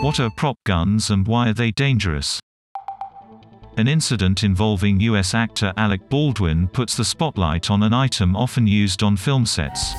What are prop guns and why are they dangerous? An incident involving U.S. actor Alec Baldwin puts the spotlight on an item often used on film sets.